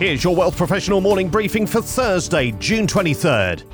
Here's your Wealth Professional morning briefing for Thursday, June 23rd.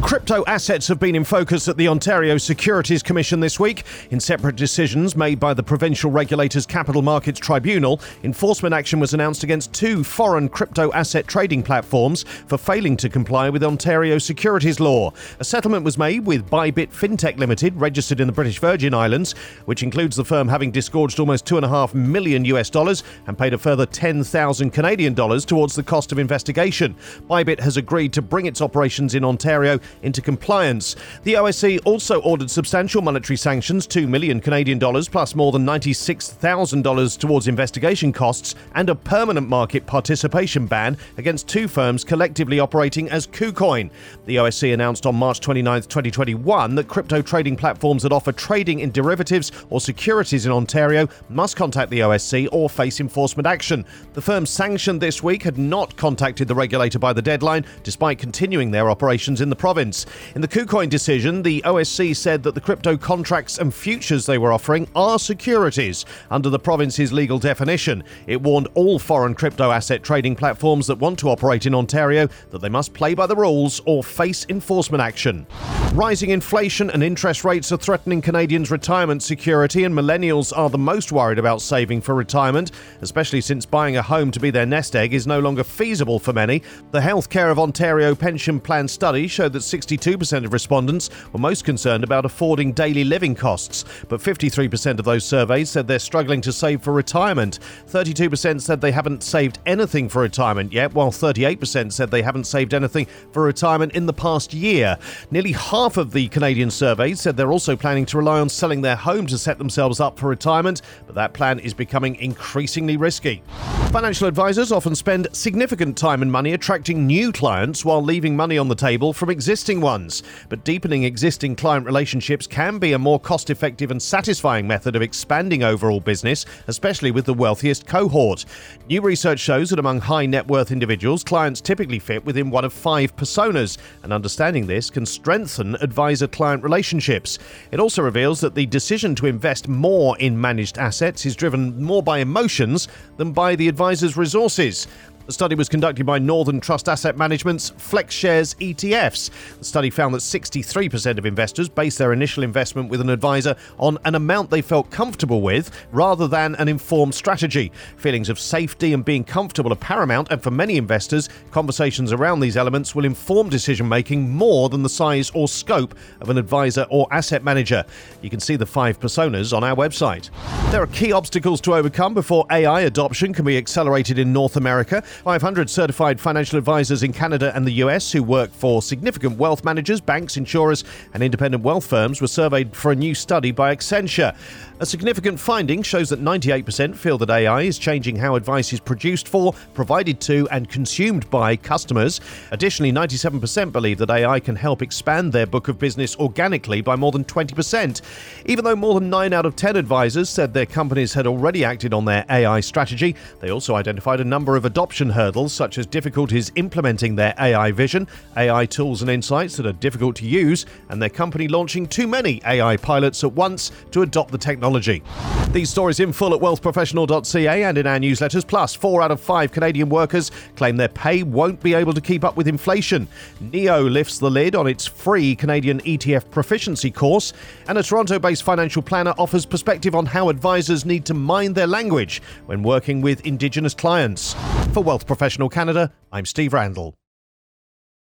Crypto assets have been in focus at the Ontario Securities Commission this week. In separate decisions made by the provincial regulator's Capital Markets Tribunal, enforcement action was announced against two foreign crypto asset trading platforms for failing to comply with Ontario securities law. A settlement was made with Bybit FinTech Limited, registered in the British Virgin Islands, which includes the firm having disgorged almost 2.5 million US dollars and paid a further 10,000 Canadian dollars towards the cost of investigation. Bybit has agreed to bring its operations in Ontario into compliance. The OSC also ordered substantial monetary sanctions, 2 million Canadian dollars plus more than $96,000 towards investigation costs, and a permanent market participation ban against two firms collectively operating as KuCoin. The OSC announced on March 29, 2021 that crypto trading platforms that offer trading in derivatives or securities in Ontario must contact the OSC or face enforcement action. The firms sanctioned this week had not contacted the regulator by the deadline, despite continuing their operations in the province. In the KuCoin decision, the OSC said that the crypto contracts and futures they were offering are securities under the province's legal definition. It warned all foreign crypto asset trading platforms that want to operate in Ontario that they must play by the rules or face enforcement action. Rising inflation and interest rates are threatening Canadians' retirement security, and millennials are the most worried about saving for retirement, especially since buying a home to be their nest egg is no longer feasible for many. The Healthcare of Ontario Pension Plan study showed that 62% of respondents were most concerned about affording daily living costs, but 53% of those surveyed said they're struggling to save for retirement. 32% said they haven't saved anything for retirement yet, while 38% said they haven't saved anything for retirement in the past year. Nearly half of the Canadian surveyed said they're also planning to rely on selling their home to set themselves up for retirement, but that plan is becoming increasingly risky. Financial advisors often spend significant time and money attracting new clients while leaving money on the table from existing ones. But deepening existing client relationships can be a more cost effective and satisfying method of expanding overall business, especially with the wealthiest cohort. New research shows that among high net worth individuals, clients typically fit within one of five personas, and understanding this can strengthen advisor client relationships. It also reveals that the decision to invest more in managed assets is driven more by emotions than by the advisor's resources. The study was conducted by Northern Trust Asset Management's FlexShares ETFs. The study found that 63% of investors base their initial investment with an advisor on an amount they felt comfortable with rather than an informed strategy. Feelings of safety and being comfortable are paramount, and for many investors, conversations around these elements will inform decision making more than the size or scope of an advisor or asset manager. You can see the five personas on our website. There are key obstacles to overcome before AI adoption can be accelerated in North America. 500 certified financial advisors in Canada and the US who work for significant wealth managers, banks, insurers, and independent wealth firms were surveyed for a new study by Accenture. A significant finding shows that 98% feel that AI is changing how advice is produced for, provided to, and consumed by customers. Additionally, 97% believe that AI can help expand their book of business organically by more than 20%. Even though more than 9 out of 10 advisors said their companies had already acted on their AI strategy, they also identified a number of adoption hurdles, such as difficulties implementing their AI vision, AI tools and insights that are difficult to use, and their company launching too many AI pilots at once to adopt the technology. These stories in full at wealthprofessional.ca and in our newsletters. Plus, four out of five Canadian workers claim their pay won't be able to keep up with inflation. NEO lifts the lid on its free Canadian ETF proficiency course. And a Toronto based financial planner offers perspective on how advisors need to mind their language when working with Indigenous clients. For Wealth Professional Canada, I'm Steve Randall.